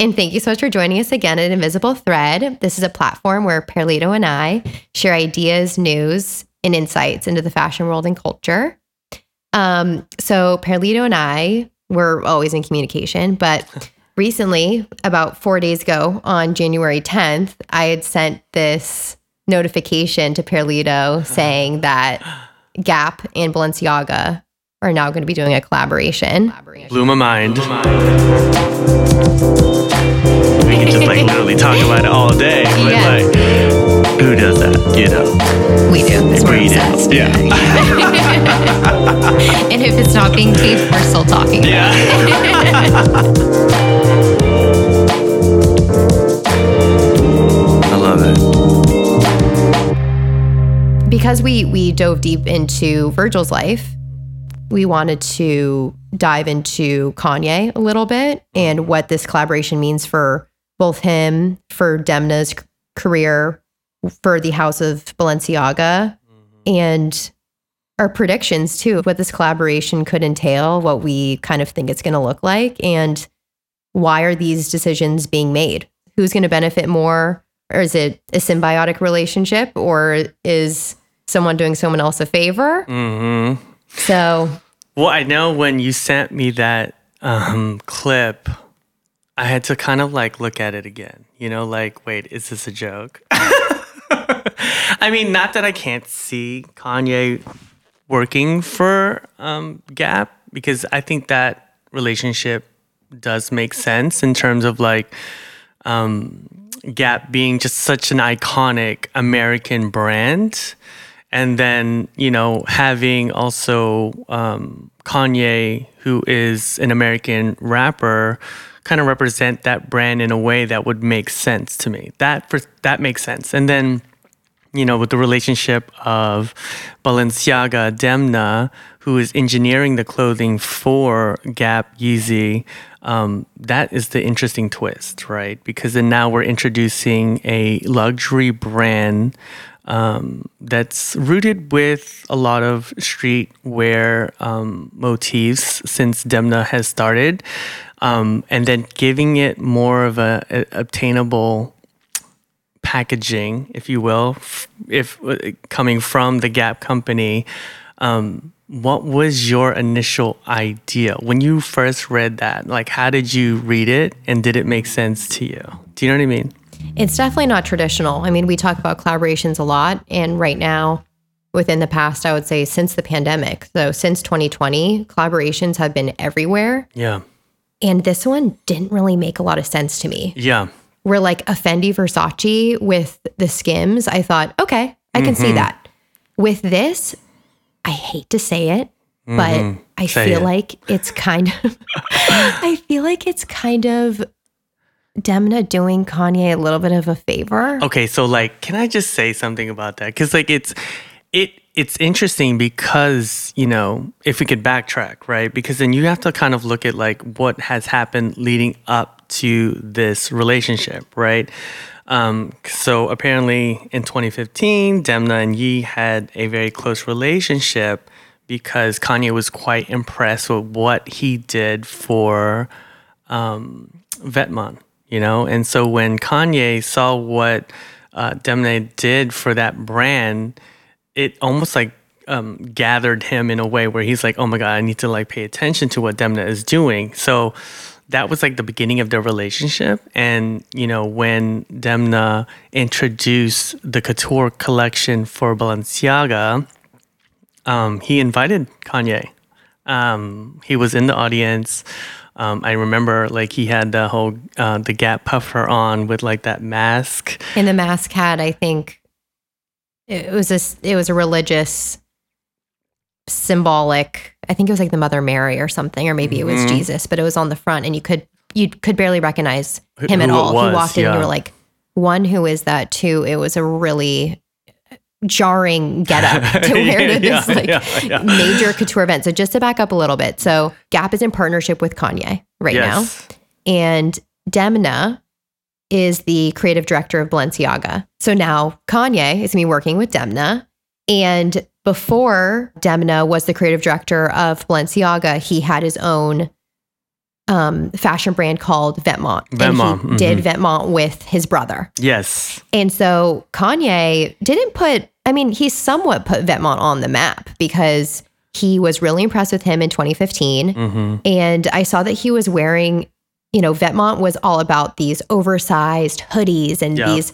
And thank you so much for joining us again at Invisible Thread. This is a platform where Perlito and I share ideas, news, and insights into the fashion world and culture. Um, so Perlito and I were always in communication, but recently, about four days ago on January 10th, I had sent this notification to Perlito saying that Gap and Balenciaga are now going to be doing a collaboration. Blew my mind. We can just like literally talk about it all day. But Yeah. like, who does that? You know? We do. 'cause we're We do. obsessed. Yeah. And if it's not being paid, we're still talking. Yeah. I love it. because we we dove deep into Virgil's life, we wanted to dive into Kanye a little bit and what this collaboration means for both him, for Demna's career, for the House of Balenciaga, and our predictions too of what this collaboration could entail, what we kind of think it's going to look like, and why are these decisions being made? Who's going to benefit more? Or is it a symbiotic relationship? Or is someone doing someone else a favor? hmm So, Well, I know when you sent me that um, clip, I had to kind of like look at it again. You know, like, wait, is this a joke? I mean, not that I can't see Kanye working for um, Gap, because I think that relationship does make sense in terms of like um, Gap being just such an iconic American brand. And then, you know, having also um, Kanye, who is an American rapper, kind of represent that brand in a way that would make sense to me. That for, that makes sense. And then, you know, with the relationship of Balenciaga Demna, who is engineering the clothing for Gap Yeezy, um, that is the interesting twist, right? Because then now we're introducing a luxury brand um, that's rooted with a lot of streetwear um, motifs since Demna has started, um, and then giving it more of a, a obtainable packaging, if you will, if uh, coming from the Gap company. Um, what was your initial idea when you first read that? Like, how did you read it, and did it make sense to you? Do you know what I mean? It's definitely not traditional. I mean, we talk about collaborations a lot. And right now, within the past, I would say since the pandemic, so since 2020, collaborations have been everywhere. Yeah, And this one didn't really make a lot of sense to me. yeah, where like a Fendi Versace with the skims, I thought, okay, I can Mm-hmm. see that. With this, I hate to say it, but I Mm-hmm. Say feel it. like it's kind of I feel like it's kind of Demna doing Kanye a little bit of a favor. Okay, so like, can I just say something about that? Because like, it's it it's interesting because you know if we could backtrack, right? Because then you have to kind of look at like what has happened leading up to this relationship, right? Um, so apparently in 2015, Demna and Ye had a very close relationship because Kanye was quite impressed with what he did for um, Vetements, you know? And so when Kanye saw what uh, Demna did for that brand, it almost like um, gathered him in a way where he's like, oh my God, I need to like pay attention to what Demna is doing. So that was like the beginning of their relationship. And, you know, when Demna introduced the couture collection for Balenciaga, um, he invited Kanye. Um, he was in the audience. Um, I remember like he had the whole uh, the Gap puffer on with like that mask. And the mask had, I think, it was a it was a religious symbolic. I think it was like the Mother Mary or something, or maybe it was Mhm. Jesus, but it was on the front, and you could you could barely recognize Who- him at who it all. was, he walked in, and you were like, "One, who is that?" Two, it was a really jarring getup to wear to this Yeah, like yeah, yeah. major couture event. So just to back up a little bit, so Gap is in partnership with Kanye right now. And Demna is the creative director of Balenciaga. So now Kanye is going to be working with Demna. And before Demna was the creative director of Balenciaga, he had his own um, fashion brand called. Vetements, And he did Vetements with his brother. Yes. And so Kanye didn't put, I mean, he somewhat put Vetements on the map because he was really impressed with him in 2015. And I saw that he was wearing, you know, Vetements was all about these oversized hoodies and Yeah. these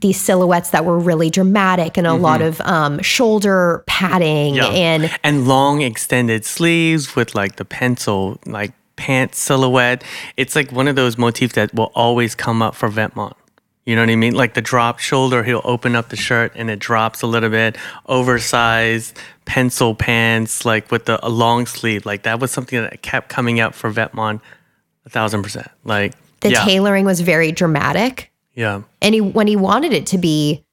these silhouettes that were really dramatic and a lot of um, shoulder padding Yeah. and and long extended sleeves with like the pencil like pant silhouette. It's like one of those motifs that will always come up for Vetements. You know what I mean? Like the drop shoulder, he'll open up the shirt and it drops a little bit. Oversized pencil pants, like with the a long sleeve. Like that was something that kept coming up for Vetements a thousand percent. Like the yeah, tailoring was very dramatic. yeah, And he, when he wanted it to be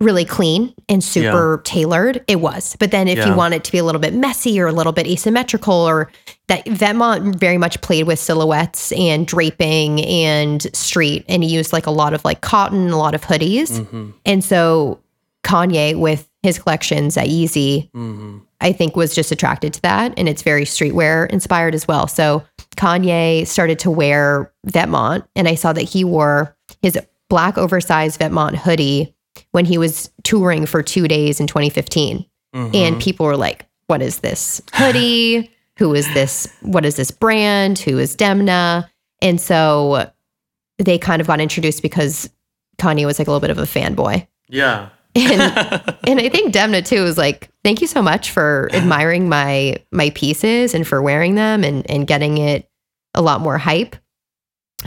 really clean and super tailored, it was. But then if Yeah. you want it to be a little bit messy or a little bit asymmetrical, or that Vetements very much played with silhouettes and draping and street, and he used like a lot of like cotton, a lot of hoodies. Mm-hmm. And so Kanye with his collections at Yeezy, Mm-hmm. I think was just attracted to that. And it's very streetwear inspired as well. So Kanye started to wear Vetements, and I saw that he wore his black oversized Vetements hoodie when he was touring for two days in 2015. Mm-hmm. And people were like, what is this hoodie? Who is this? What is this brand? Who is Demna? And so they kind of got introduced because Kanye was like a little bit of a fanboy. yeah, And and I think Demna too was like, thank you so much for admiring my my pieces and for wearing them and and getting it a lot more hype.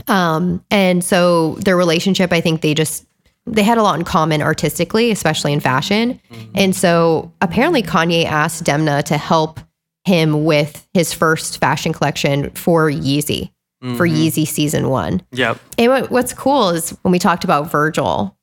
Um, and so their relationship, I think they just they had a lot in common artistically, especially in fashion. Mm-hmm. And so apparently Kanye asked Demna to help him with his first fashion collection for Yeezy, for mm-hmm. Yeezy season one. yep, And what, what's cool is when we talked about Virgil,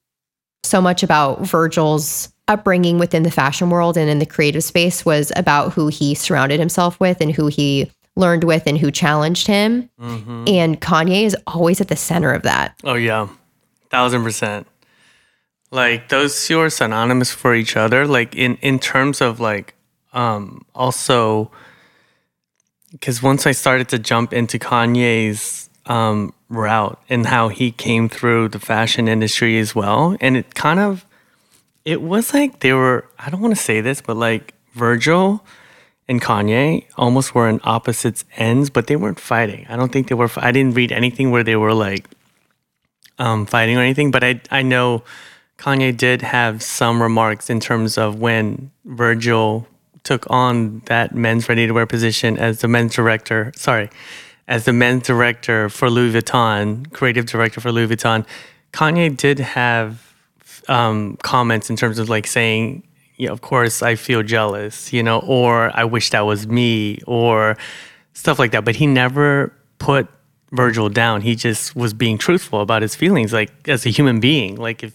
so much about Virgil's upbringing within the fashion world and in the creative space was about who he surrounded himself with and who he learned with and who challenged him. Mm-hmm. And Kanye is always at the center of that. Oh yeah, thousand percent. Like those two are synonymous for each other. Like in in terms of like um also because once I started to jump into Kanye's um route and how he came through the fashion industry as well, and it kind of it was like they were I don't want to say this, but like Virgil and Kanye almost were in opposites ends, but they weren't fighting. I don't think they were. I didn't read anything where they were like um, fighting or anything, but I I know Kanye did have some remarks in terms of when Virgil took on that men's ready to wear position as the men's director. Sorry, as the men's director for Louis Vuitton, creative director for Louis Vuitton. Kanye did have um, comments in terms of like saying, yeah, of course I feel jealous, you know, or I wish that was me, or stuff like that. But he never put Virgil down. He just was being truthful about his feelings, like as a human being. Like if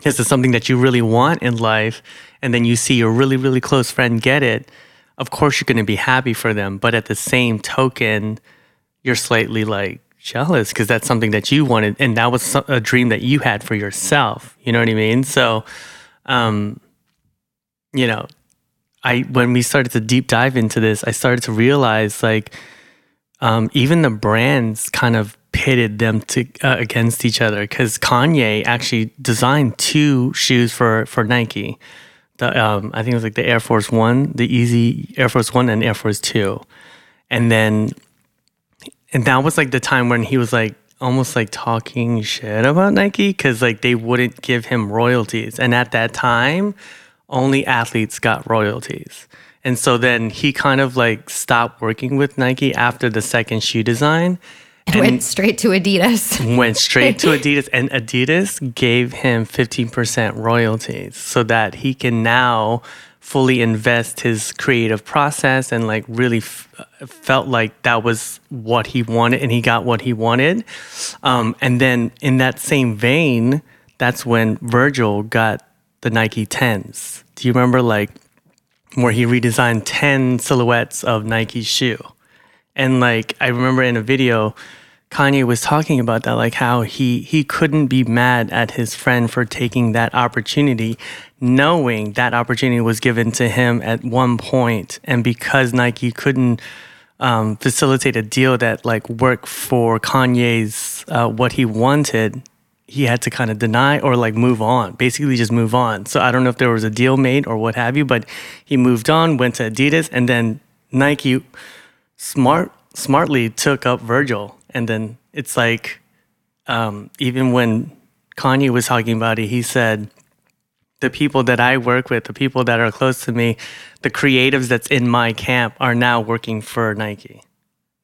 this is something that you really want in life, and then you see your really, really close friend get it, of course you're going to be happy for them. But at the same token, you're slightly like jealous because that's something that you wanted, and that was a dream that you had for yourself. You know what I mean? So, um, you know, I when we started to deep dive into this, I started to realize like um, even the brands kind of pitted them to uh, against each other because Kanye actually designed two shoes for for Nike. The um, I think it was like the Air Force One, the Yeezy Air Force One, and Air Force Two, and then and that was like the time when he was like almost like talking shit about Nike because like they wouldn't give him royalties, and at that time, only athletes got royalties. And so then he kind of like stopped working with Nike after the second shoe design And went straight to Adidas. went straight to Adidas, and Adidas gave him 15% royalties so that he can now fully invest his creative process and like really f- felt like that was what he wanted and he got what he wanted. Um, and then in that same vein, that's when Virgil got the Nike 10s. Do you remember like where he redesigned 10 silhouettes of Nike's shoe? And like I remember in a video, Kanye was talking about that, like how he he couldn't be mad at his friend for taking that opportunity, knowing that opportunity was given to him at one point, and because Nike couldn't um, facilitate a deal that like worked for Kanye's uh, what he wanted, he had to kind of deny or like move on, basically just move on. So I don't know if there was a deal made or what have you, but he moved on, went to Adidas, and then Nike smart smartly took up Virgil, and then it's like um, even when Kanye was talking about it, he said the people that I work with, the people that are close to me, the creatives that's in my camp are now working for Nike.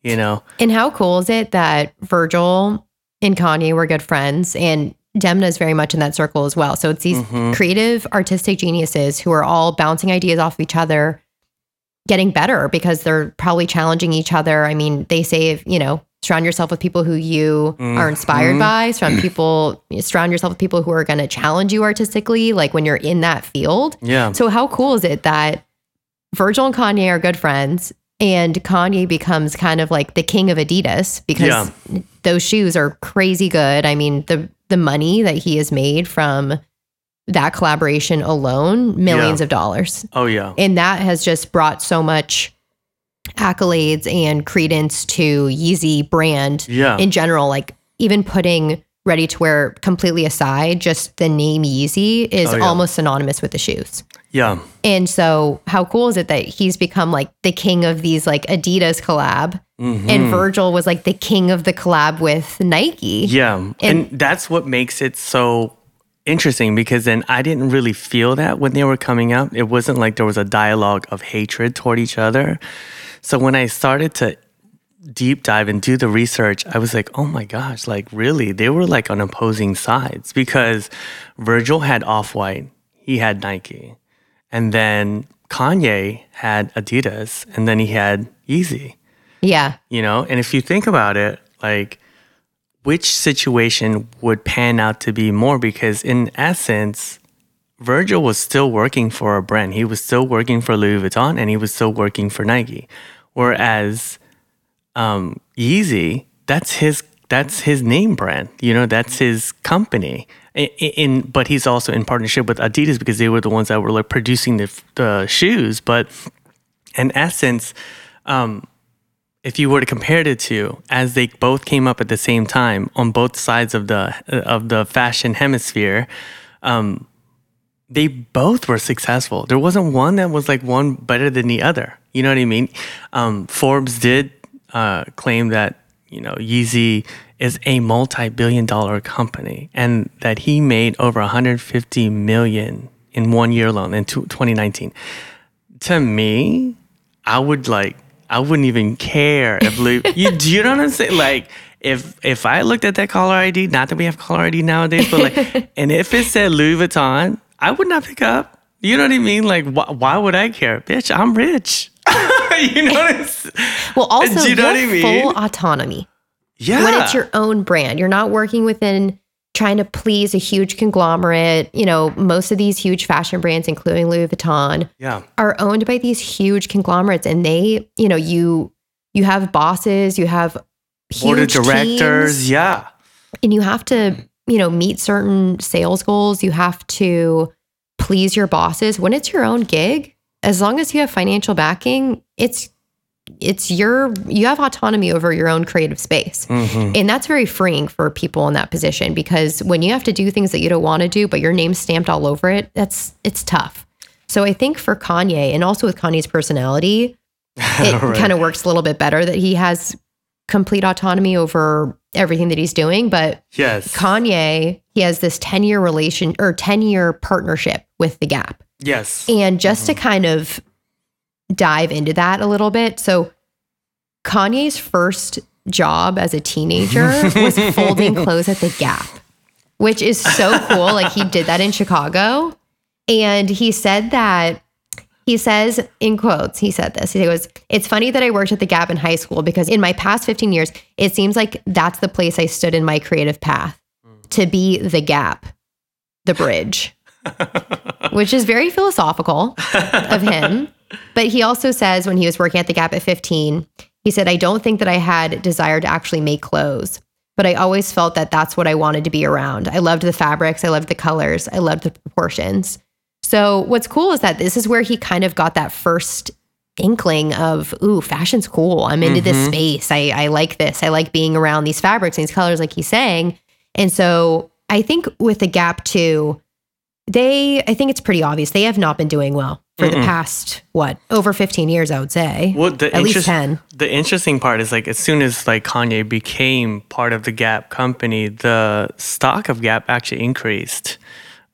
You know? And how cool is it that Virgil and Kanye were good friends and Demna is very much in that circle as well. So it's these Mm-hmm. creative artistic geniuses who are all bouncing ideas off of each other, getting better because they're probably challenging each other. I mean, they say, if, you know, surround yourself with people who you are inspired by, surround people, surround yourself with people who are going to challenge you artistically, like when you're in that field. Yeah. So how cool is it that Virgil and Kanye are good friends and Kanye becomes kind of like the king of Adidas because Yeah. those shoes are crazy good. I mean, the the money that he has made from that collaboration alone, millions Yeah. of dollars. Oh yeah. And that has just brought so much accolades and credence to Yeezy brand Yeah. in general. Like even putting ready to wear completely aside, just the name Yeezy is Oh, yeah. almost synonymous with the shoes. Yeah. And so, how cool is it that he's become like the king of these like Adidas collab, Mm-hmm. and Virgil was like the king of the collab with Nike? Yeah. And, that's what makes it so interesting because then I didn't really feel that when they were coming out. It wasn't like there was a dialogue of hatred toward each other. So when I started to deep dive and do the research, I was like, oh my gosh, like really? They were like on opposing sides because Virgil had Off White, he had Nike. And then Kanye had Adidas, and then he had Yeezy. Yeah, you know and if you think about it like which situation would pan out to be more? Because in essence virgil was still working for a brand. He was still working for louis vuitton and he was still working for nike. Whereas um yeezy that's his that's his name brand. You know that's his company in, but he's also in partnership with adidas because they were the ones that were like producing the, the shoes but in essence if you were to compare the two, as they both came up at the same time on both sides of the of the fashion hemisphere, um, they both were successful. There wasn't one that was like one better than the other. You know what I mean? Um, Forbes did uh, claim that you know Yeezy is a multi-billion-dollar company, and that he made over 150 million in one year alone in 2019. To me, I would like I wouldn't even care if Louis, you do you know what I'm saying? Like if if I looked at that caller ID, not that we have caller ID nowadays, but like and if it said Louis Vuitton, I would not pick up. You know what I mean? Like why, why would I care? Bitch, I'm rich. you know what I'm saying? Well, also you know what I have mean? full autonomy Yeah. when it's your own brand. You're not working within trying to please a huge conglomerate. You know, most of these huge fashion brands, including Louis Vuitton, yeah. are owned by these huge conglomerates, and they, you know, you you have bosses, you have huge Board of directors. teams, Yeah. and you have to, you know, meet certain sales goals. You have to please your bosses when it's your own gig. As long as you have financial backing, it's it's your you have autonomy over your own creative space. Mm-hmm. And that's very freeing for people in that position because when you have to do things that you don't want to do, but your name's stamped all over it, that's it's tough. So I think for Kanye and also with Kanye's personality, it Right. kind of works a little bit better that he has complete autonomy over everything that he's doing. But Yes. Kanye, he has this 10 year relation or 10 year partnership with The Gap. yes. And just to kind of dive into that a little bit. So, Kanye's first job as a teenager was folding clothes at the Gap, which is so cool. Like, he did that in Chicago. And he said that he says in quotes, he said this. He goes, It's funny that I worked at the Gap in high school because in my past 15 years, it seems like that's the place I stood in my creative path to be the Gap, the bridge, which is very philosophical of him. But he also says when he was working at the Gap at 15, he said, I don't think that I had desire to actually make clothes, but I always felt that that's what I wanted to be around. I loved the fabrics, I loved the colors, I loved the proportions. So what's cool is that this is where he kind of got that first inkling of ooh fashion's cool. I'm into this mm-hmm. space. I, I like this. I like being around these fabrics and these colors like he's saying. And so i think with the gap too they i think it's pretty obvious they have not been doing well for the past what over 15 years i would say. Well, the at least 10 The interesting part is like as soon as like Kanye became part of the Gap company, the stock of Gap actually increased.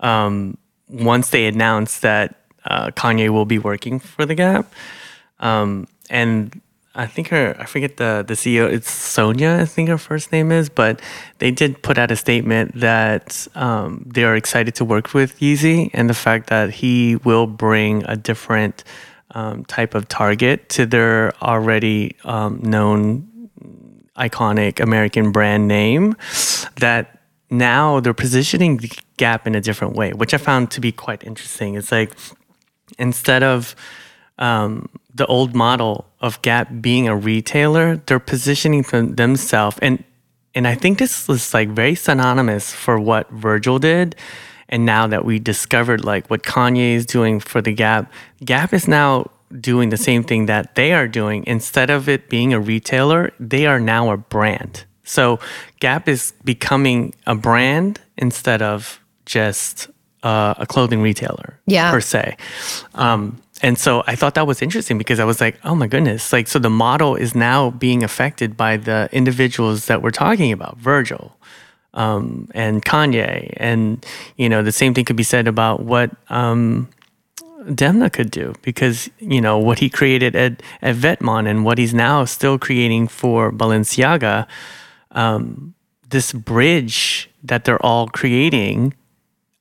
Um, once they announced that uh, Kanye will be working for the Gap, um, and I think her I forget the the CEO it's Sonia I think her first name is, but they did put out a statement that um, they are excited to work with Yeezy and the fact that he will bring a different um, type of target to their already um, known iconic American brand name that now they're positioning the Gap in a different way, which I found to be quite interesting. It's like instead of um, the old model of Gap being a retailer, they're positioning themselves and and I think this was like very synonymous for what Virgil did. And now that we discovered like what Kanye is doing for the Gap, Gap is now doing the same thing that they are doing. Instead of it being a retailer, they are now a brand. So Gap is becoming a brand instead of just uh, a clothing retailer Yeah. per se. Um, and so I thought that was interesting because I was like, oh my goodness, like, so the model is now being affected by the individuals that we're talking about, Virgil um, and Kanye. And, you know, the same thing could be said about what um, Demna could do because, you know, what he created at, at Vetements and what he's now still creating for Balenciaga, um, this bridge that they're all creating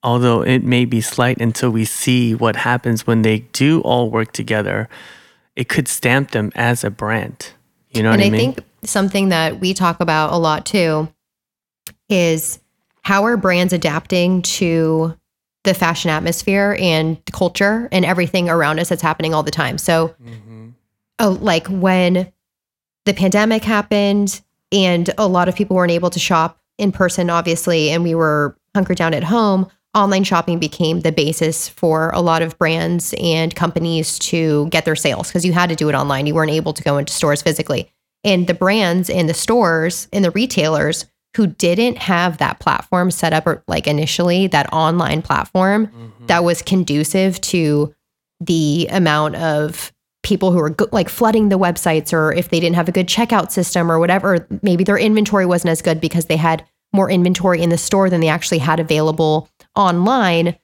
although it may be slight until we see what happens when they do all work together, it could stamp them as a brand. You know and what I I mean? think something that we talk about a lot too is how are brands adapting to the fashion atmosphere and culture and everything around us that's happening all the time. So, oh, like when the pandemic happened and a lot of people weren't able to shop in person, obviously, and we were hunkered down at home, online shopping became the basis for a lot of brands and companies to get their sales because you had to do it online. You weren't able to go into stores physically. And the brands and the stores and the retailers who didn't have that platform set up or like initially, that online platform mm-hmm. that was conducive to the amount of people who were go- like flooding the websites or if they didn't have a good checkout system or whatever maybe their inventory wasn't as good because they had more inventory in the store than they actually had available online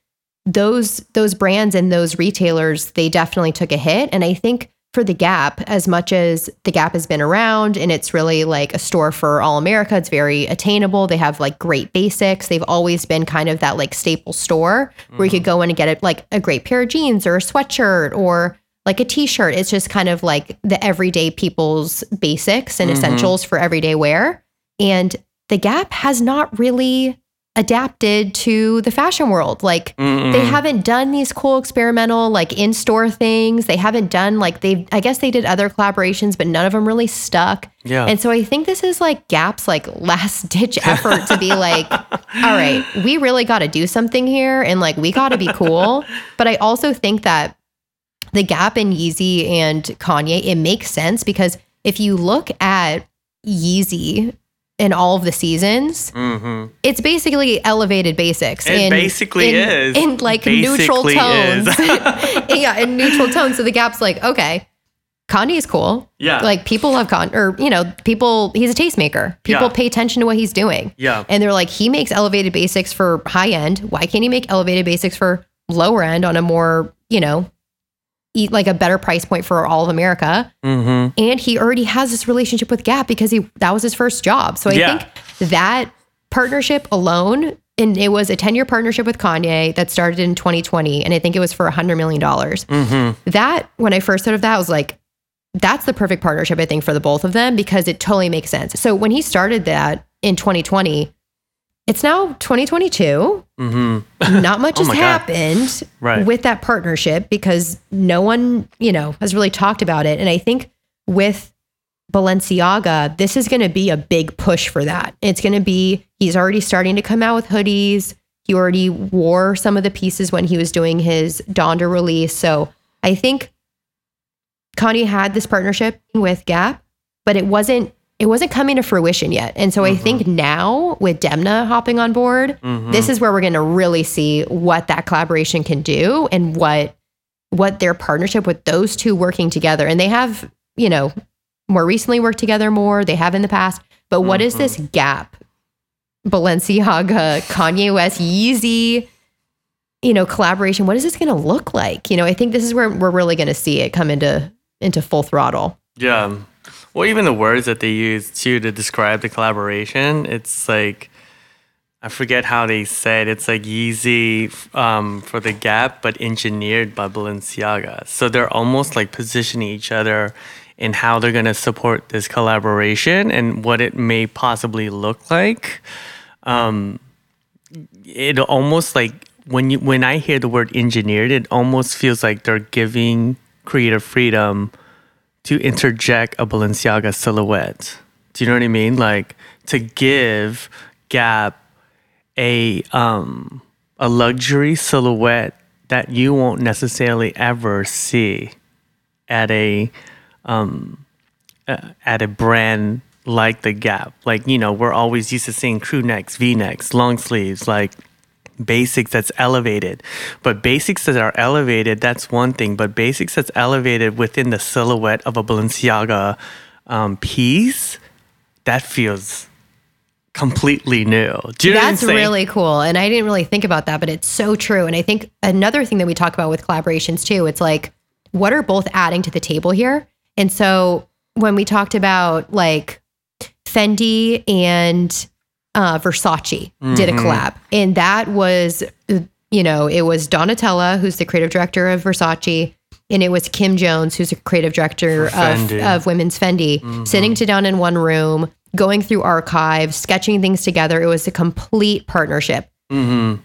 those those brands and those retailers they definitely took a hit. And i think for the gap as much as the gap has been around and it's really like a store for all america it's very attainable. They have like great basics. They've always been kind of that like staple store where you could mm-hmm. go in and get a, like a great pair of jeans or a sweatshirt or like a t-shirt. It's just kind of like the everyday people's basics and mm-hmm. essentials for everyday wear. And the gap has not really adapted to the fashion world. Like they haven't done these cool experimental like in-store things. They haven't done like they i guess they did other collaborations but none of them really stuck. Yeah. and so i think this is like gap's like last ditch effort to be like all right we really got to do something here and like we got to be cool. But i also think that the gap in yeezy and kanye it makes sense because if you look at yeezy in all of the seasons it's basically elevated basics. Mm-hmm. It in, basically in, is. in like neutral tones. yeah, in neutral tones. So the gap's like, okay, Kanye is cool. Yeah. like people love Kanye, or you know, people. He's a tastemaker. People Yeah. pay attention to what he's doing. Yeah. and they're like, he makes elevated basics for high end. Why can't he make elevated basics for lower end on a more, you know, like a better price point for all of America? Mm-hmm. and he already has this relationship with Gap because he that was his first job. So I Yeah. think that partnership alone, and it was a 10 year partnership with Kanye that started in 2020, and I think it was for $100 million. Mm-hmm. That, when I first heard of that, I was like, that's the perfect partnership, I think, for the both of them because it totally makes sense. So when he started that in 2020, it's now 2022 Mm-hmm. not much Oh has happened Right. with that partnership because no one, you know, has really talked about it. And I think with Balenciaga, this is going to be a big push for that. It's going to be, he's already starting to come out with hoodies. He already wore some of the pieces when he was doing his Donda release. So I think Kanye had this partnership with Gap, but it wasn't it wasn't coming to fruition yet. And so I mm-hmm. think now with Demna hopping on board, mm-hmm. this is where we're going to really see what that collaboration can do and what what their partnership with those two working together. And they have, you know, more recently worked together more. They have in the past. But what is mm-hmm. this gap? Balenciaga, Kanye West, Yeezy, you know, collaboration. What is this going to look like? You know, I think this is where we're really going to see it come into into full throttle. Yeah. Well, even the words that they use too to describe the collaboration, it's like I forget how they said it's like Yeezy um, for the Gap, but engineered by Balenciaga. So they're almost like positioning each other in how they're going to support this collaboration and what it may possibly look like. Um, it almost like when you when I hear the word engineered, it almost feels like they're giving creative freedom to interject a Balenciaga silhouette. Do you know what I mean? Like to give Gap a um a luxury silhouette that you won't necessarily ever see at a um uh, at a brand like the Gap. Like you know, we're always used to seeing crew necks, V necks, long sleeves, like basics that's elevated. But basics that are elevated, that's one thing. But basics that's elevated within the silhouette of a Balenciaga um, piece, that feels completely new. Do you know That's really cool. And I didn't really think about that, but it's so true. And I think another thing that we talk about with collaborations too, it's like, what are both adding to the table here? And so when we talked about like Fendi and uh, Versace did a mm-hmm. collab, and that was, you know, it was Donatella, who's the creative director of Versace, and it was Kim Jones, who's a creative director of, of Women's Fendi, mm-hmm. sitting to down in one room, going through archives, sketching things together. It was a complete partnership. Mm-hmm.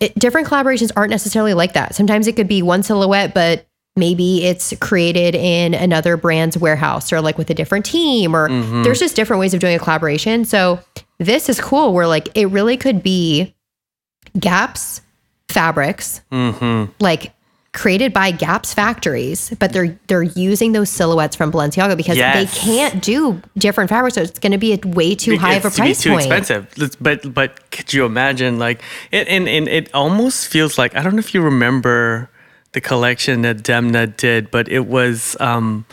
It, different collaborations aren't necessarily like that. Sometimes it could be one silhouette, but maybe it's created in another brand's warehouse or like with a different team, or there's just different ways of doing a collaboration. So this is cool where like it really could be Gap's fabrics, like created by Gap's factories, but they're they're using those silhouettes from Balenciaga because Yes. they can't do different fabrics, so it's going to be a way too high of a It's to be too point. expensive. But but could you imagine like it and, and it almost feels like I don't know if you remember the collection that Demna did, but it was um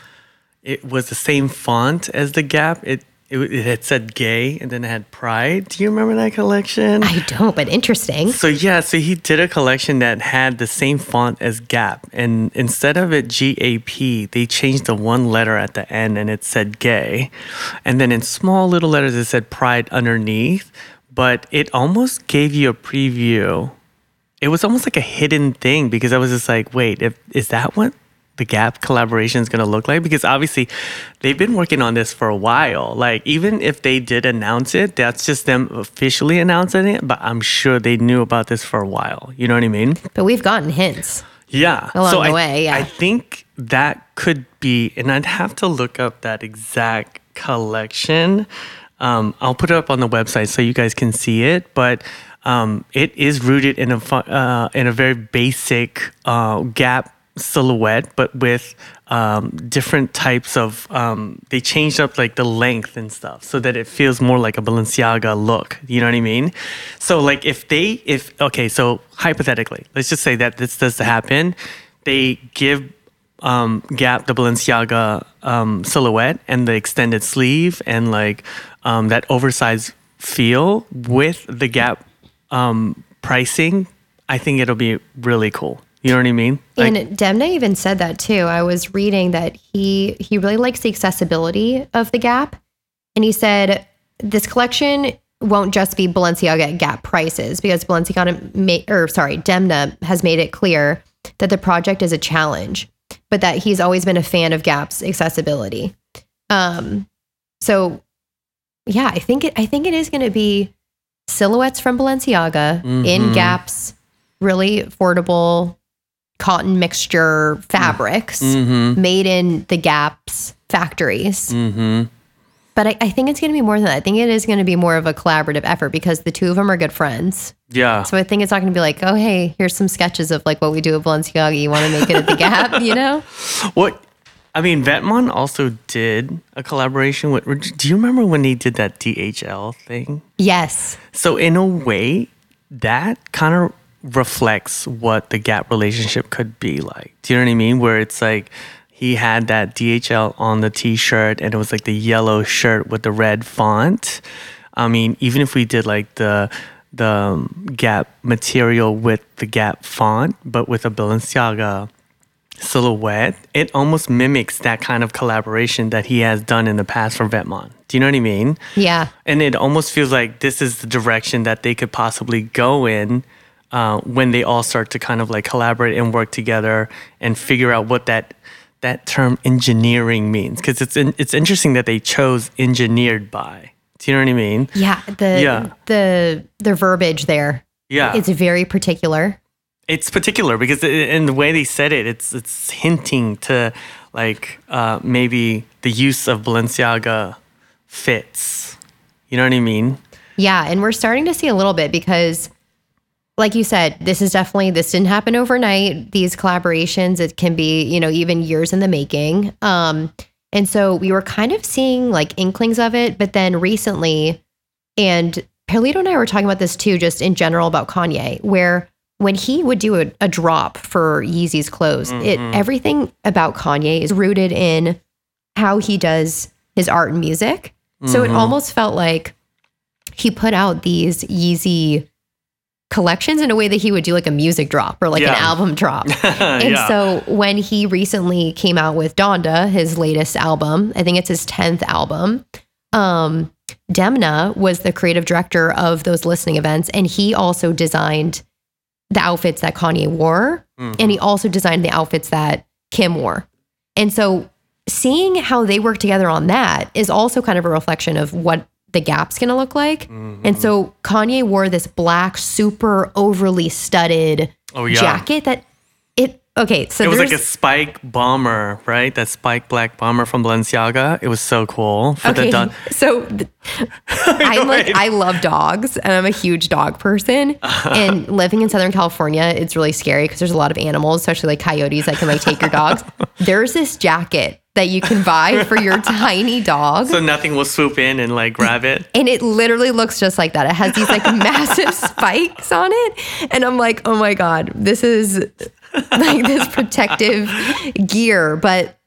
it was the same font as the Gap. It it, it had said gay and then it had pride. Do you remember that collection? I don't, but interesting. So yeah, so he did a collection that had the same font as Gap, and instead of it G A P, they changed the one letter at the end, and it said gay, and then in small little letters it said Pride underneath. But it almost gave you a preview. It was almost like a hidden thing because I was just like, wait, if is that what the Gap collaboration is going to look like? Because obviously, they've been working on this for a while. Like, even if they did announce it, that's just them officially announcing it. But I'm sure they knew about this for a while. You know what I mean? But we've gotten hints. Yeah. Along so the I, way, yeah. I think that could be, and I'd have to look up that exact collection. Um, I'll put it up on the website so you guys can see it. But um, it is rooted in a uh, in a very basic uh, Gap silhouette, but with um, different types of. Um, they changed up like the length and stuff so that it feels more like a Balenciaga look. You know what I mean? So like if they if okay, so hypothetically, let's just say that this does happen, they give um, Gap the Balenciaga um, silhouette and the extended sleeve and like um, that oversized feel with the Gap um, pricing. I think it'll be really cool. You know what I mean? Like, and Demna even said that too. I was reading that he he really likes the accessibility of the Gap, and he said this collection won't just be Balenciaga at Gap prices because Balenciaga made or sorry Demna has made it clear that the project is a challenge, but that he's always been a fan of Gap's accessibility. Um, so yeah, I think it I think it is going to be silhouettes from Balenciaga in Gap's really affordable cotton mixture fabrics mm-hmm. made in the Gap's factories. Mm-hmm. But I, I think it's going to be more than that. I think it is going to be more of a collaborative effort because the two of them are good friends. yeah. So I think it's not going to be like, oh, hey, here's some sketches of like what we do at Balenciaga. You want to make it at the Gap, you know? What I mean, Vetements also did a collaboration with. Do you remember when he did that DHL thing? Yes. So in a way, that kind of reflects what the Gap relationship could be like. Do you know what I mean? Where it's like he had that DHL on the T-shirt, and it was like the yellow shirt with the red font. I mean, even if we did like the the um, Gap material with the Gap font, but with a Balenciaga silhouette, it almost mimics that kind of collaboration that he has done in the past for Vetements. Do you know what I mean? Yeah. And it almost feels like this is the direction that they could possibly go in uh, when they all start to kind of like collaborate and work together and figure out what that that term engineering means. Because it's in, it's interesting that they chose engineered by. Do you know what I mean? Yeah. The Yeah. the the verbiage there. Yeah. It's very particular. it's particular because in the way they said it, it's it's hinting to like uh, maybe the use of Balenciaga fits. You know what I mean? Yeah, and we're starting to see a little bit because like you said, this is definitely this didn't happen overnight. These collaborations, it can be, you know, even years in the making. Um and so we were kind of seeing like inklings of it, but then recently and Perlito and I were talking about this too just in general about Kanye where when he would do a, a drop for Yeezy's clothes, it everything about Kanye is rooted in how he does his art and music. So it almost felt like he put out these Yeezy collections in a way that he would do like a music drop or like an album drop. and Yeah. so when he recently came out with Donda, his latest album, I think it's his 10th album, um, Demna was the creative director of those listening events. And he also designed the outfits that Kanye wore. And he also designed the outfits that Kim wore. And so seeing how they work together on that is also kind of a reflection of what the gap's going to look like. Mm-hmm. And so Kanye wore this black, super overly studded Oh, yeah. jacket that okay, so It was like a spike bomber, right? That spike black bomber from Balenciaga. It was so cool. For the Okay, dun- so th- I'm like I love dogs and I'm a huge dog person. And living in Southern California, it's really scary because there's a lot of animals, especially like coyotes that can like take your dogs. There's this jacket that you can buy for your tiny dog. so nothing will swoop in and like grab it. and it literally looks just like that. It has these like massive spikes on it. And I'm like, oh my God, this is like this protective gear. But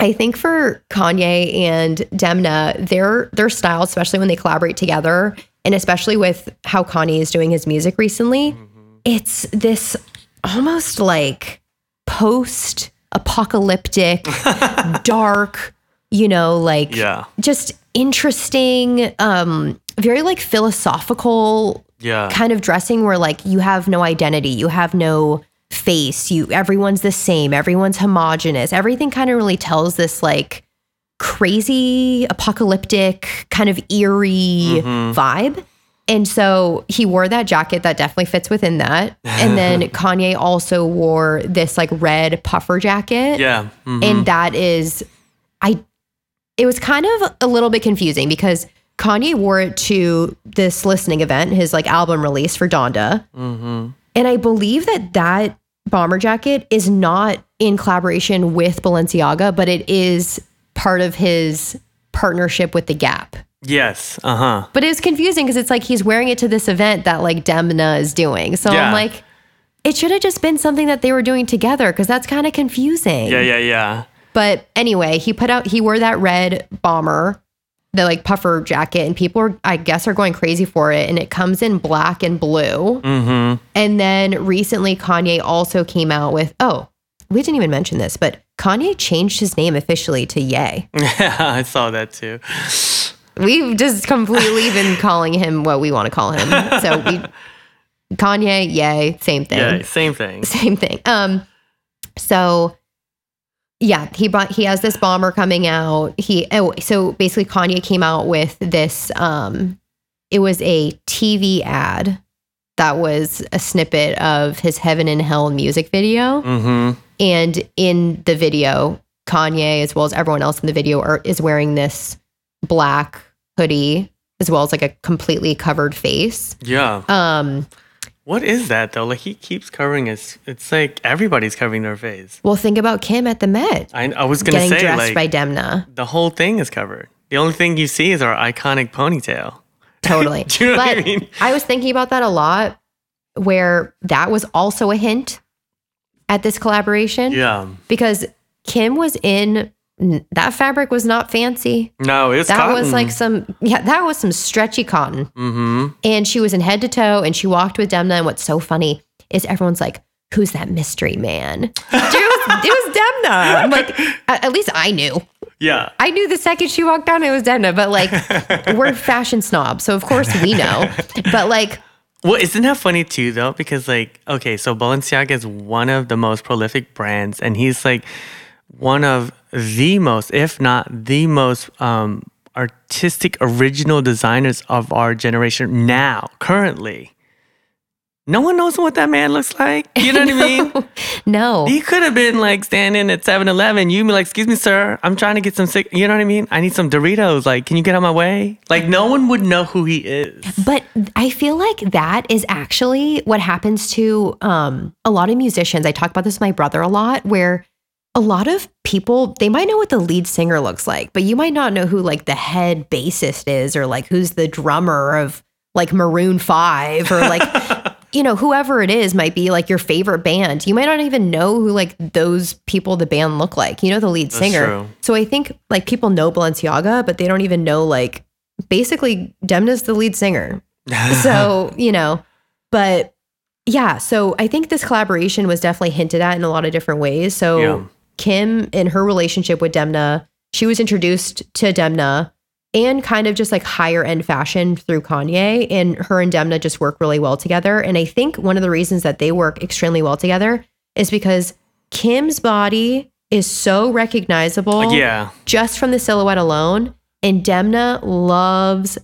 I think for Kanye and Demna, their their style, especially when they collaborate together, and especially with how Kanye is doing his music recently, it's this almost like post apocalyptic, dark, you know, like Yeah. just interesting, um, very like philosophical Yeah. kind of dressing where like you have no identity, you have no face, you everyone's the same, everyone's homogenous. Everything kind of really tells this like crazy apocalyptic kind of eerie vibe. And so he wore that jacket that definitely fits within that. And then Kanye also wore this like red puffer jacket. Yeah. mhm. And that is I it was kind of a little bit confusing because Kanye wore it to this listening event, his like album release for Donda. Mhm. And I believe that that bomber jacket is not in collaboration with Balenciaga, but it is part of his partnership with The Gap. Yes. Uh huh. But it was confusing because it's like he's wearing it to this event that like Demna is doing. So Yeah. I'm like, it should have just been something that they were doing together because that's kind of confusing. Yeah. Yeah. Yeah. But anyway, he put out he wore that red bomber, the like puffer jacket, and people are I guess are going crazy for it. And it comes in black and blue. Mm-hmm. And then recently Kanye also came out with oh, we didn't even mention this, but Kanye changed his name officially to Ye. Yeah. I saw that too. We've just completely been calling him what we want to call him. So we Kanye, Ye, same thing. Yeah. Same thing. same thing. Um, so yeah, he bought, he has this bomber coming out. He oh, so basically Kanye came out with this. Um, it was a TV ad that was a snippet of his Heaven and Hell music video, Mm-hmm. and in the video, Kanye as well as everyone else in the video are, is wearing this black hoodie as well as like a completely covered face. Yeah. Um, What is that though? Like he keeps covering his. It's like everybody's covering their face. Well, think about Kim at the Met I, I was gonna getting say dressed like by Demna. the whole thing is covered. The only thing you see is our iconic ponytail. Totally. You know but I mean? I was thinking about that a lot, where that was also a hint at this collaboration Yeah. because Kim was in that fabric was not fancy. No, it's That cotton. was like some yeah, that was some stretchy cotton. Mm-hmm. And she was in head to toe and she walked with Demna. And what's so funny is everyone's like, who's that mystery man? Dude, it, was, it was Demna. I'm like, at, at least I knew. Yeah. I knew the second she walked down, it was Demna. But like, we're fashion snobs. So of course we know. But like, Well, isn't that funny too, though? Because like, okay, so Balenciaga is one of the most prolific brands, and he's like one of the most, if not the most, um, artistic, original designers of our generation now, currently. No one knows what that man looks like. You know what I mean? no. He could have been like standing at 7 Eleven. You'd be like, Excuse me, sir, I'm trying to get some sick. You know what I mean? I need some Doritos. Like, can you get out my way? Like, no one would know who he is. But I feel like that is actually what happens to um, a lot of musicians. I talk about this with my brother a lot, where a lot of people they might know what the lead singer looks like, but you might not know who like the head bassist is, or like who's the drummer of like Maroon Five, or like you know whoever it is might be like your favorite band. You might not even know who like those people the band look like. You know the lead singer. true. So I think like people know Balenciaga, but they don't even know like basically Demna's the lead singer. So, you know, but yeah, so I think this collaboration was definitely hinted at in a lot of different ways. So Yeah. Kim in her relationship with Demna, she was introduced to Demna and kind of just like higher end fashion through Kanye and her and Demna just work really well together. And I think one of the reasons that they work extremely well together is because Kim's body is so recognizable yeah. just from the silhouette alone. And Demna loves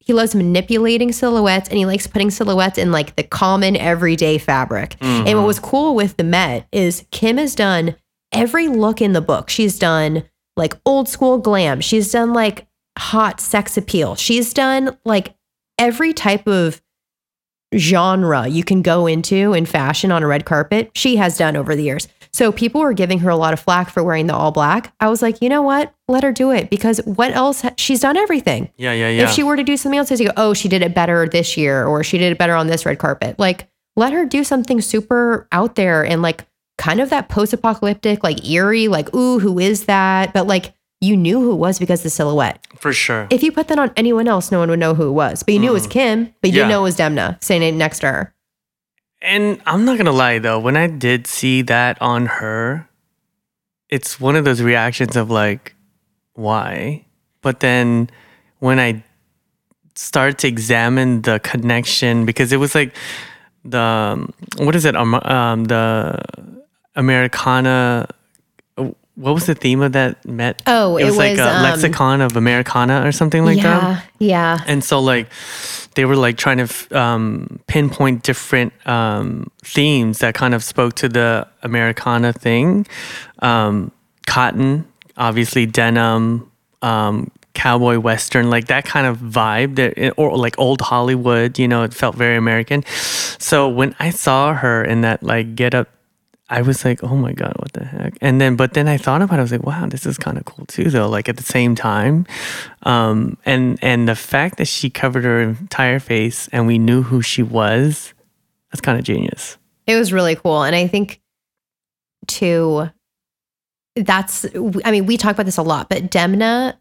he loves manipulating silhouettes and he likes putting silhouettes in like the common everyday fabric. Mm-hmm. And what was cool with the Met is Kim has done every look in the book. She's done like old school glam. She's done like hot sex appeal. She's done like every type of genre you can go into in fashion on a red carpet. She has done over the years. So people were giving her a lot of flack for wearing the all black. I was like, you know what? Let her do it because what else? ha- She's done everything. Yeah, yeah, yeah. If she were to do something else, you go, oh, she did it better this year or she did it better on this red carpet. Like, let her do something super out there and like kind of that post apocalyptic, like eerie, like, ooh, who is that? But like, you knew who it was because the silhouette. For sure. If you put that on anyone else, no one would know who it was. But you knew it was Kim, but you didn't Mm. Know it was Demna standing next to her. And I'm not gonna lie though, when I did see that on her, it's one of those reactions of like, why? But then when I started to examine the connection, because it was like the um, what is it? Um, um the Americana. What was the theme of that Met? Oh, it it was, like a um, lexicon of Americana or something like that. yeah. Yeah. And so like they were like trying to f- um, pinpoint different um, themes that kind of spoke to the Americana thing. Um, cotton, obviously denim, um, cowboy western, like that kind of vibe that, or like old Hollywood, you know, it felt very American. So when I saw her in that like get up I was like, oh my God, what the heck? And then, but then I thought about it, I was like, wow, this is kind of cool too, though, like at the same time. Um, and, and the fact that she covered her entire face and we knew who she was, that's kind of genius. It was really cool. And I think too, that's, I mean, we talk about this a lot, but Demna,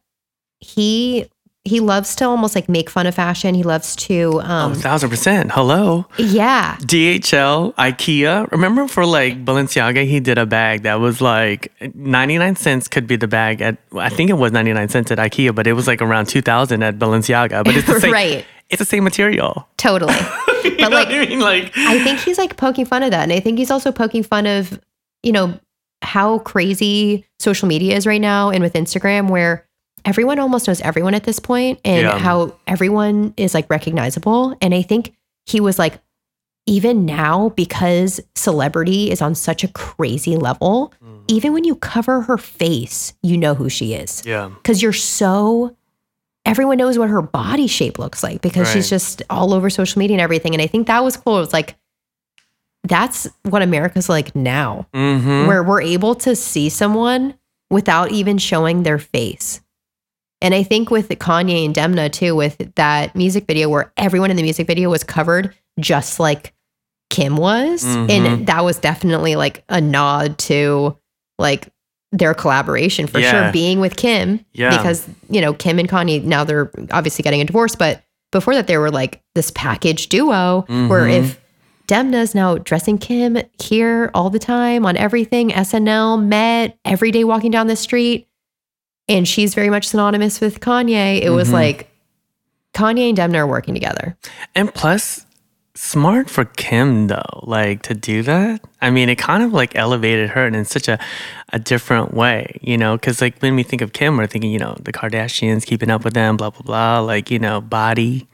he, he loves to almost like make fun of fashion. He loves to, Oh, um, a thousand percent. Hello. yeah. DHL, IKEA. Remember for like Balenciaga, he did a bag that was like 99 cents could be the bag at, I think it was 99 cents at IKEA, but it was like around 2000 at Balenciaga. But it's the same, Right. It's the same material. Totally. You But, know like, what I mean? Like, I think he's like poking fun of that. And I think he's also poking fun of, you know, how crazy social media is right now and with Instagram, where everyone almost knows everyone at this point and Yeah. how everyone is like recognizable. And I think he was like, even now, because celebrity is on such a crazy level, even when you cover her face, you know who she is yeah. because you're so everyone knows what her body shape looks like because she's just all over social media and everything. And I think that was cool. It was like, that's what America's like now, Mm-hmm. where we're able to see someone without even showing their face. And I think with Kanye and Demna too, with that music video where everyone in the music video was covered just like Kim was. Mhm. And that was definitely like a nod to like their collaboration for Yeah. sure, being with Kim. Yeah. Because, you know, Kim and Kanye, now they're obviously getting a divorce, but before that, they were like this package duo where Mhm. if Demna's now dressing Kim here all the time on everything, SNL, Met, every day walking down the street, and she's very much synonymous with Kanye, it was Mhm. like Kanye and Demna are working together. And plus, smart for Kim though, like to do that. I mean, it kind of like elevated her in such a, a different way, you know, because like when we think of Kim, we're thinking, you know, the Kardashians, keeping up with them, blah, blah, blah, like, you know, body,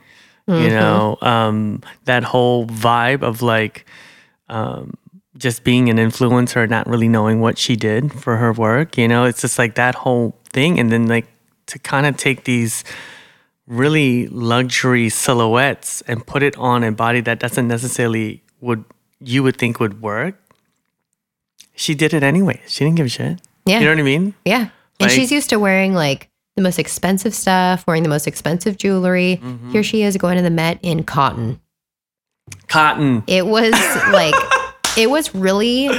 you know, um, that whole vibe of like, um, just being an influencer, not really knowing what she did for her work, you know, it's just like that whole thing. And then like to kind of take these really luxury silhouettes and put it on a body that doesn't necessarily would you would think would work. She did it anyway. She didn't give a shit. Yeah. You know what I mean? Yeah. Like- And she's used to wearing like the most expensive stuff, wearing the most expensive jewelry. Mm-hmm. Here she is going to the Met in cotton. Cotton. It was like, it was really,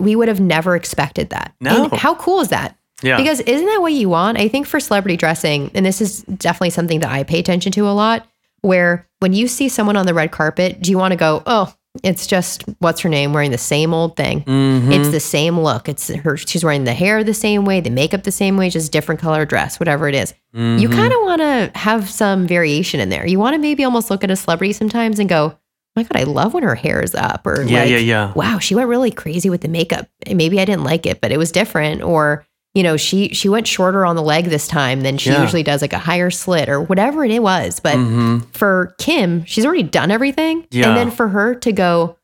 we would have never expected that. No. And how cool is that? Yeah. Because isn't that what you want? I think for celebrity dressing, and this is definitely something that I pay attention to a lot, where when you see someone on the red carpet, do you want to go, oh, it's just what's her name wearing the same old thing? Mhm. It's the same look. It's her. She's wearing the hair the same way, the makeup the same way, just different color dress, whatever it is. You Mm-hmm. kind of want to have some variation in there. You want to maybe almost look at a celebrity sometimes and go, "Oh "My God, I love when her hair is up," or Yeah, like, yeah, yeah. "Wow, she went really crazy with the makeup. Maybe I didn't like it, but it was different." Or you know, she she went shorter on the leg this time than she Yeah. usually does, like a higher slit or whatever it was. But Mhm. for Kim, she's already done everything. Yeah. And then for her to go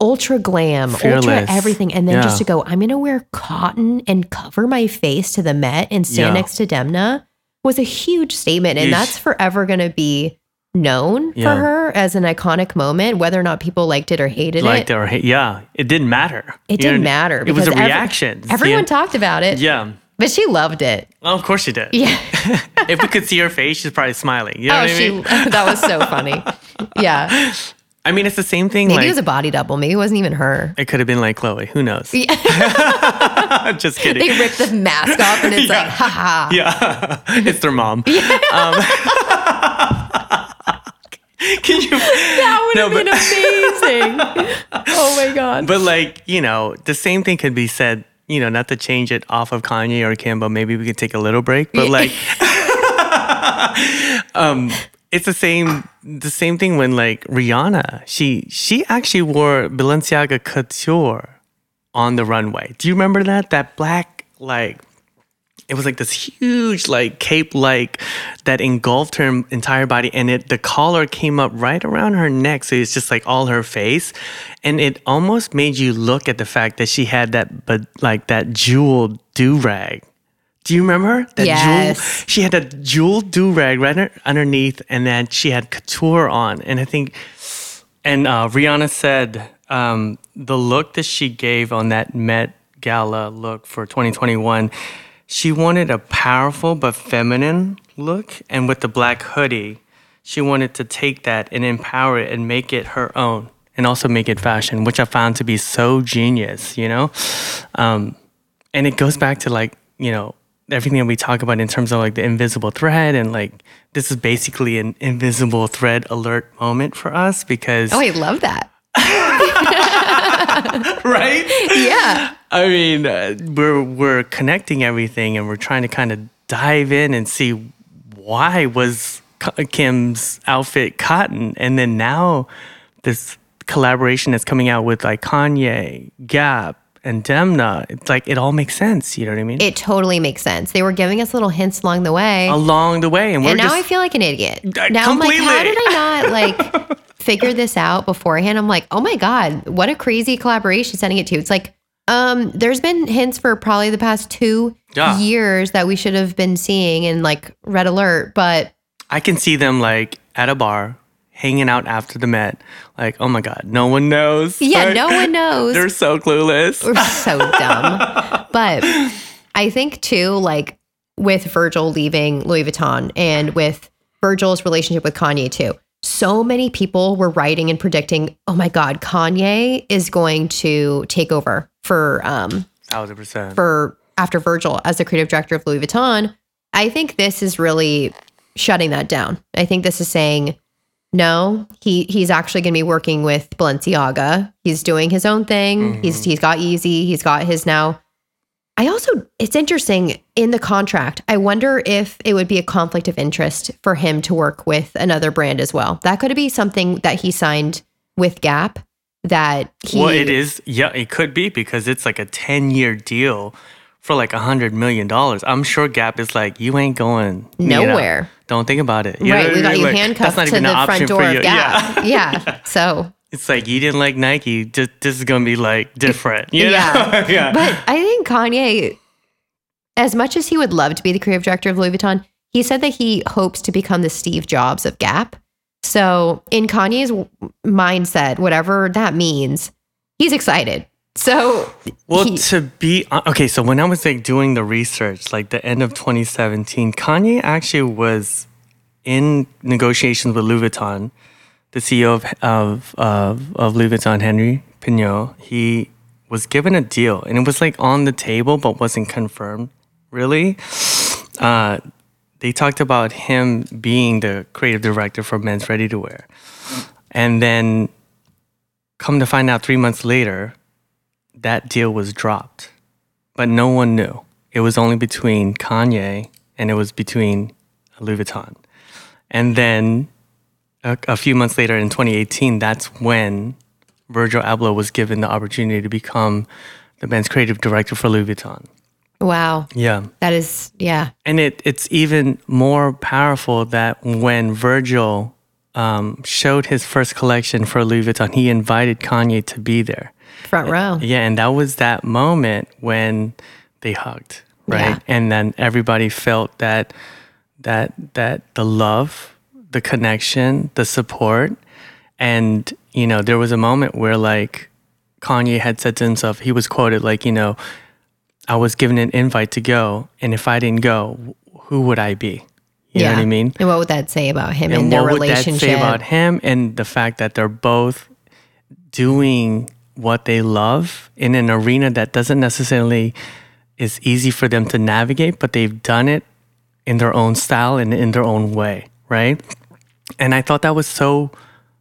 ultra glam, Fearless. ultra everything, and then just to go, I'm gonna wear cotton and cover my face to the Met and stand Yeah. next to Demna was a huge statement. And Huge. that's forever gonna be known Yeah. for her as an iconic moment, whether or not people liked it or hated Liked it. it or. Yeah. It didn't matter. It didn't matter. It was a because every- reaction. everyone Yeah. talked about it, Yeah. but she loved it. Well, of course she did. Yeah. if we could see her face, she's probably smiling. You know oh, what I she mean? that was so funny. Yeah. I mean, it's the same thing. Maybe like, it was a body double. Maybe it wasn't even her. it could have been like Chloe. Who knows? Yeah. Just kidding. They ripped the mask off and it's like, ha ha. Yeah, it's their mom. Um, can you? That would No, have been amazing. oh my god. But like you know, the same thing could be said. You know, not to change it off of Kanye or Kim, but maybe we could take a little break. But like, um, it's the same. The same thing when like Rihanna, she she actually wore Balenciaga couture on the runway. Do you remember that? That black like it was like this huge like cape like that engulfed her entire body and it the collar came up right around her neck so it's just like all her face. And it almost made you look at the fact that she had that but like that jeweled do-rag. Do you remember that Yes. jewel she had a jeweled do-rag right underneath and then she had couture on. And i think and uh, Rihanna said um, the look that she gave on that Met Gala look for 2021, she wanted a powerful but feminine look. And with the black hoodie, she wanted to take that and empower it and make it her own and also make it fashion, which I found to be so genius, you know? Um, and it goes back to like, you know, everything that we talk about in terms of like the invisible thread and like this is basically an invisible thread alert moment for us because Oh, I love that. right Yeah. i mean uh, we're we're connecting everything and we're trying to kind of dive in and see why was kim's outfit cotton and then now this collaboration that's coming out with like kanye gap and demna it's like it all makes sense you know what i mean It totally makes sense. They were giving us little hints along the way. along the way and we're and now just I feel like an idiot. Uh, Now I'm like, how completely. did I not like figure this out beforehand? I'm like, oh my God, what a crazy collaboration sending it to. It's like Um, there's been hints for probably the past two Yeah. years that we should have been seeing in like Red Alert, but I can see them like at a bar, hanging out after the Met. Like, oh my God, no one knows. yeah, no one knows. They're so clueless. We're so dumb. But I think too, like with Virgil leaving Louis Vuitton and with Virgil's relationship with Kanye too. So many people were writing and predicting, oh my God, Kanye is going to take over for um Thousand percent. for after Virgil as the creative director of Louis Vuitton. I think this is really shutting that down. I think this is saying no, he he's actually going to be working with Balenciaga. He's doing his own thing. He's he's got Yeezy. He's got his now. I also it's interesting in the contract. I wonder if it would be a conflict of interest for him to work with another brand as well. That could be something that he signed with Gap that he well, it is. Yeah, it could be because it's like a 10 year deal for like a $100 million. I'm sure Gap is like, you ain't going you know, Nowhere. don't think about it. You right, what we got you Like, handcuffed to the front door of you. Gap. Yeah. Yeah. So It's like you didn't like Nike. Just, this is going to be like different. You know? Yeah. yeah. But I think Kanye, as much as he would love to be the creative director of Louis Vuitton, he said that he hopes to become the Steve Jobs of Gap. So, in Kanye's mindset, whatever that means, he's excited. So, Well, he- to be hon- okay, so when I was like doing the research, like the end of 2017, Kanye actually was in negotiations with Louis Vuitton. The CEO of of of, of Louis Vuitton, Henry Pignot, he was given a deal, and it was like on the table, but wasn't confirmed. Really, uh, they talked about him being the creative director for Men's Ready to Wear, and then come to find out three months later that deal was dropped, but no one knew. It was only between Kanye and it was between Louis Vuitton. And then a, a few months later in 2018, that's when Virgil Abloh was given the opportunity to become the men's creative director for Louis Vuitton. wow, Yeah. that is, yeah, And it, it's even more powerful that when Virgil um, showed his first collection for Louis Vuitton, he invited Kanye to be there. front row. Yeah, and that was that moment when they hugged, right? Yeah. And then everybody felt that that that the love, the connection, the support, and you know, there was a moment where like Kanye had said to himself, he was quoted like, you know, I was given an invite to go, and if I didn't go, who would I be? You know what I mean? And what would that say about him and and their what would that relationship? say about him and the fact that they're both doing what they love in an arena that doesn't necessarily is easy for them to navigate but they've done it in their own style and in their own way right and i thought that was so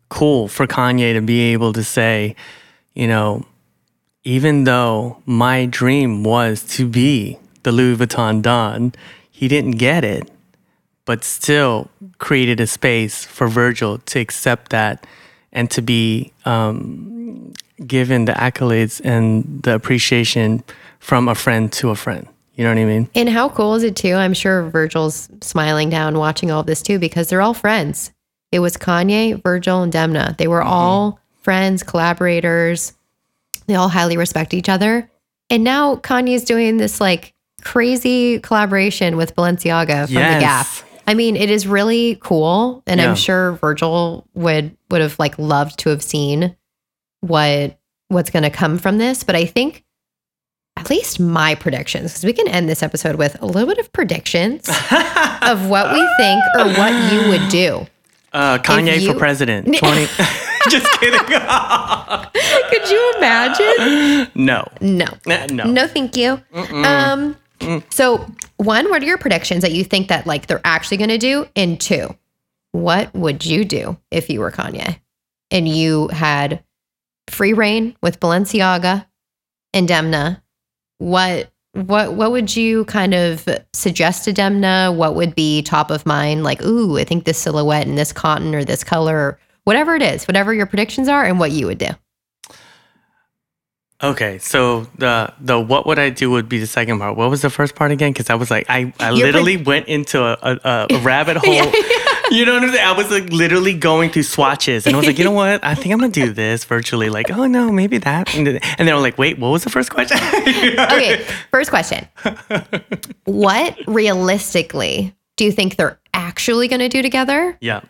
cool for kanye to be able to say you know even though my dream was to be the louis vuitton don he didn't get it but still created a space for Virgil to accept that and to be um, given the accolades and the appreciation from a friend to a friend. You know what I mean? And how cool is it too? I'm sure Virgil's smiling down watching all this too because they're all friends. It was Kanye, Virgil, and Demna. They were Mm-hmm. all friends, collaborators. They all highly respect each other. And now Kanye's doing this like crazy collaboration with Balenciaga from Yes. the Gap. I mean, it is really cool. And Yeah. I'm sure Virgil would would have like loved to have seen what what's gonna come from this. But I think at least my predictions, because we can end this episode with a little bit of predictions of what we think or what you would do. Uh, Kanye you- for president. 20. Just kidding. Could you imagine? no. No. Uh, No. No, thank you. Um, so one, what are your predictions that you think that like they're actually going to do? And two, what would you do if you were Kanye and you had free reign with Balenciaga and Demna? What what what would you kind of suggest to Demna? What would be top of mind? Like, ooh, I think this silhouette and this cotton or this color, or whatever it is, whatever your predictions are, and what you would do. Okay, so the the what would I do would be the second part. What was the first part again? Because I was like, I, I You're literally went into a, a, a rabbit hole. You know what I'm saying? I was like literally going through swatches, and I was like, you know what? I think I'm gonna do this virtually. Like, oh no, maybe that. And then, I'm like, wait, what was the first question? Okay, first question. What realistically do you think they're actually going to do together? Yeah.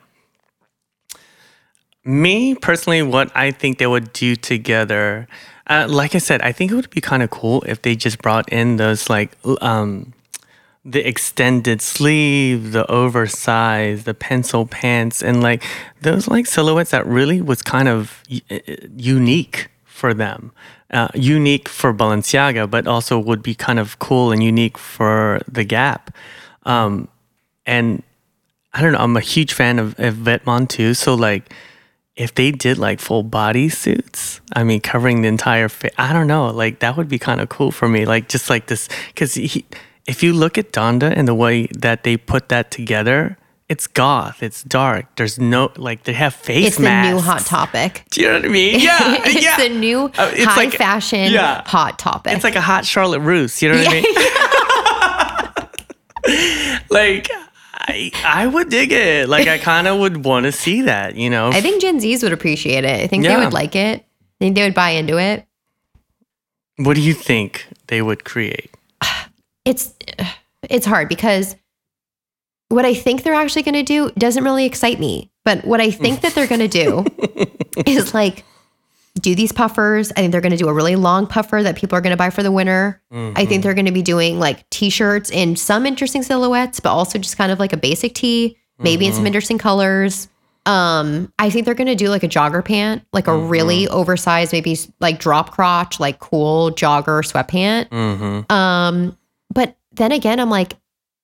Me personally, what I think they would do together, uh, like I said, I think it would be kind of cool if they just brought in those like um, the extended sleeve, the oversized, the pencil pants, and like those like silhouettes that really was kind of y- uh, unique for them, uh, unique for Balenciaga, but also would be kind of cool and unique for the Gap. Um, and I don't know. I'm a huge fan of, of Vetements too. So like, if they did like full body suits, I mean, covering the entire face, I don't know. Like that would be kind of cool for me. Like just like this, because if you look at Donda and the way that they put that together, it's goth, it's dark. There's no like they have face It's the masks. new hot topic. Do you know what I mean? Yeah, it's yeah. the new Uh, it's high like- fashion yeah. hot topic. It's like a hot Charlotte Russe. You know what I mean? like I I would dig it. Like I kind of would want to see that. You know? I think Gen Zs would appreciate it. I think they would like it. I think they would buy into it. what do you think they would create? It's it's hard because what I think they're actually going to do doesn't really excite me. But what I think that they're going to do is like do these puffers. I think they're going to do a really long puffer that people are going to buy for the winter. I think they're going to be doing like t-shirts in some interesting silhouettes, but also just kind of like a basic tee, maybe in some interesting colors. Um, I think they're going to do like a jogger pant, like a really oversized, maybe like drop crotch, like cool jogger sweatpant. Mm-hmm. Um, but then again, I'm like,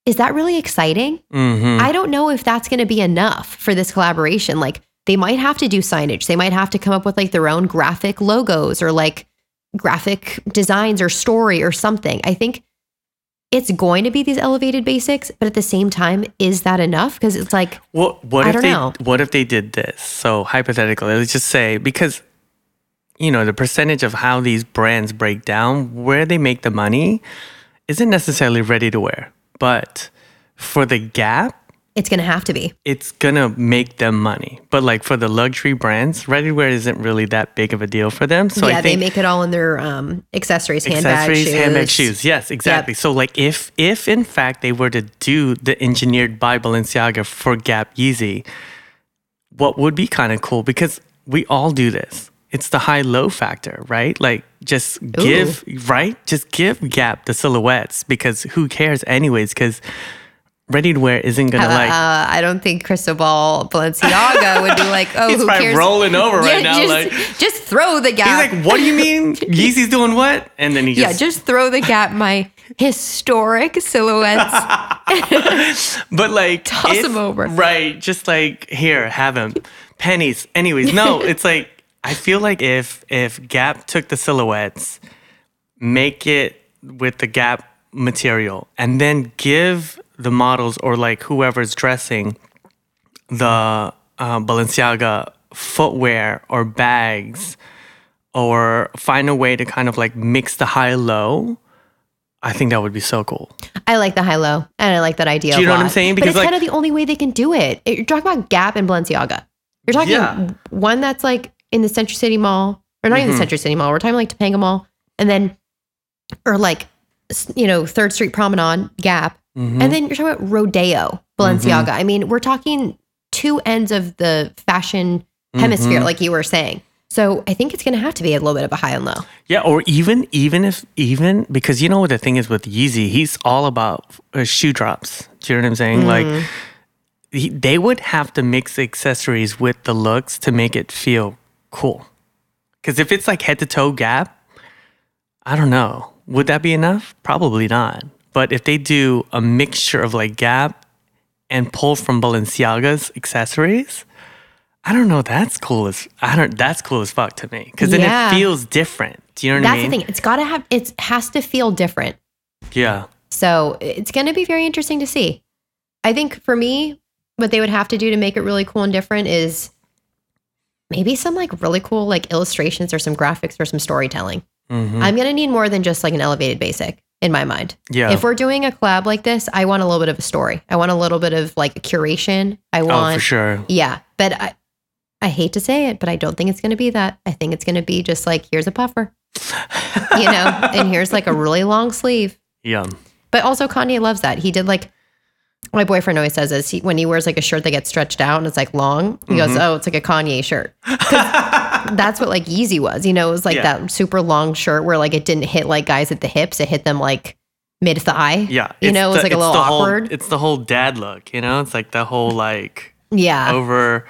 is that really exciting? Mm-hmm. I don't know if that's going to be enough for this collaboration. Like, they might have to do signage. They might have to come up with like their own graphic logos or like graphic designs or story or something. I think it's going to be these elevated basics, but at the same time, is that enough? Because it's like, What what I if don't they know. what if they did this? So hypothetically, let's just say because you know the percentage of how these brands break down, where they make the money, isn't necessarily ready to wear, but for the Gap, it's going to have to be. it's gonna make them money. But like for the luxury brands, ready to wear isn't really that big of a deal for them. So yeah, they make it all in their um, accessories, handbags, accessories, shoes. handbag, shoes. Yes, exactly. So like if if in fact they were to do the engineered by Balenciaga for Gap Yeezy, what would be kind of cool because we all do this. It's the high low factor, right? Like just give right, just give Gap the silhouettes because who cares anyways? Because ready to wear isn't gonna like uh, I don't think Cristobal Balenciaga would be like, oh, He's who probably cares? rolling over right now, just, like- just throw the gap. He's like, what do you mean? Yeezy's doing what? And then he yeah, just, just throw the gap. My historic silhouettes. but like, Toss if- him over. Right. Just like, here, have him. Pennies. Anyways, no, it's like, I feel like if, if Gap took the silhouettes, make it with the Gap material, and then give the models or like whoever's dressing the uh, Balenciaga footwear or bags, or find a way to kind of like mix the high low. I think that would be so cool. I like the high low, and I like that idea. Do you know what I'm lot. saying? but Because, it's like- kind of the only way they can do it. You're talking about Gap and Balenciaga. You're talking Yeah. one that's like in the Century City Mall, or not even the. Century City Mall. We're talking like Topanga Mall, and then, or like, you know, Third Street Promenade, Gap, Mhm. and then you're talking about Rodeo, Balenciaga. I mean, we're talking two ends of the fashion hemisphere, Mhm. like you were saying. So I think it's going to have to be a little bit of a high and low. Yeah, or even even if even because you know what the thing is with Yeezy, he's all about uh, shoe drops. Do you know what I'm saying? Like he, they would have to mix accessories with the looks to make it feel cool. Because if it's like head to toe Gap, I don't know. Would that be enough? Probably not. But if they do a mixture of like Gap and pull from Balenciaga's accessories, I don't know. That's cool as I don't. That's cool as fuck to me because then Yeah. it feels different. Do you know what That's I mean? the thing. It's got to have. It has to feel different. Yeah. So it's going to be very interesting to see. I think for me, what they would have to do to make it really cool and different is maybe some like really cool like illustrations or some graphics or some storytelling. Mm-hmm. I'm gonna need more than just like an elevated basic in my mind. Yeah. If we're doing a collab like this, I want a little bit of a story. I want a little bit of like a curation. I want. oh, for sure. Yeah, but I, I hate to say it, but I don't think it's going to be that. I think it's going to be just like here's a puffer, you know, and here's like a really long sleeve. Yeah. But also Kanye loves that. He did like my boyfriend always says this he, when he wears like a shirt that gets stretched out and it's like long. He goes, mm-hmm. "Oh, it's like a Kanye shirt." That's what like Yeezy was. You know, it was like Yeah. that super long shirt where like it didn't hit like guys at the hips. It hit them like mid thigh. Yeah. You know, it was like a little the whole- awkward. it's the whole dad look, you know? It's like the whole like yeah. over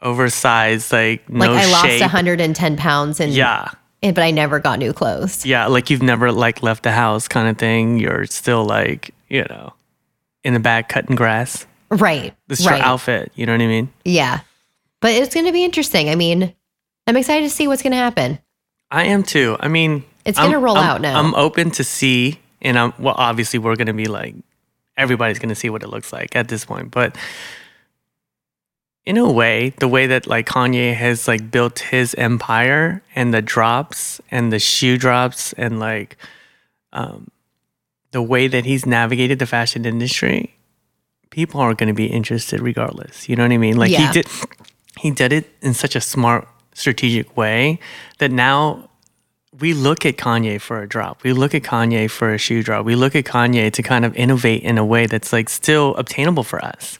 oversized, like like no I lost shape. 110 pounds and Yeah. but I never got new clothes. Yeah, like you've never like left the house kind of thing. You're still like, you know, in the back cutting grass. Right. This is right. your outfit. You know what I mean? Yeah. But it's going to be interesting. I mean, I'm excited to see what's going to happen. I am too. I mean, It's gonna roll I'm- out now. I'm open to see, and I'm well. Obviously, we're gonna be like, everybody's gonna see what it looks like at this point. But in a way, the way that like Kanye has like built his empire and the drops and the shoe drops and like um, the way that he's navigated the fashion industry, people are going to be interested regardless. You know what I mean? Like Yeah. he did, he did it in such a smart, strategic way that now we look at Kanye for a drop. We look at Kanye for a shoe drop. We look at Kanye to kind of innovate in a way that's like still obtainable for us.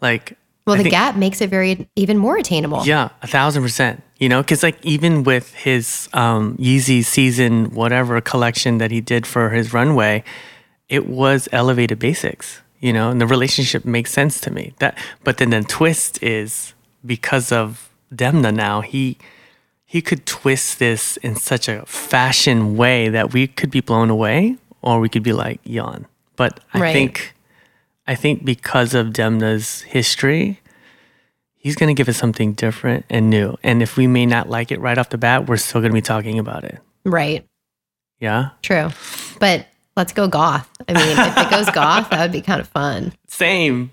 Like, Well, I the think- gap makes it very even more attainable. yeah, a thousand percent. You know, because like even with his um, Yeezy season whatever collection that he did for his runway, it was elevated basics. You know, and the relationship makes sense to me. That, but then the twist is because of Demna now he he could twist this in such a fashion way that we could be blown away or we could be like yawn. But I Right. think I think because of Demna's history, he's going to give us something different and new. And if we may not like it right off the bat, we're still going to be talking about it. Right. Yeah. True. But let's go goth. I mean, if it goes goth, that would be kind of fun. Same.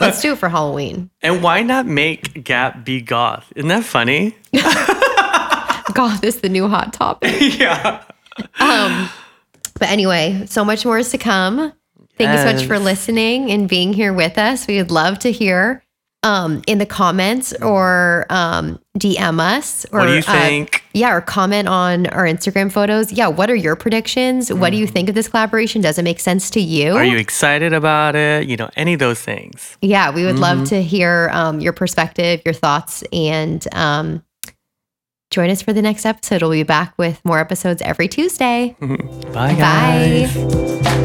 Let's do it for Halloween. And why not make Gap be goth? Isn't that funny? Goth is the new hot topic. yeah. Um, but anyway, so much more is to come. Thank you so much for listening and being here with us. We would love to hear um, in the comments or um, DM us. Or, What do you uh, think? yeah, or comment on our Instagram photos. Yeah, what are your predictions? What do you think of this collaboration? Does it make sense to you? Mm. Are you excited about it? You know, any of those things. yeah, we would Mm-hmm. love to hear um, your perspective, your thoughts, and um, join us for the next episode. We'll be back with more episodes every Tuesday. Bye, guys. Bye.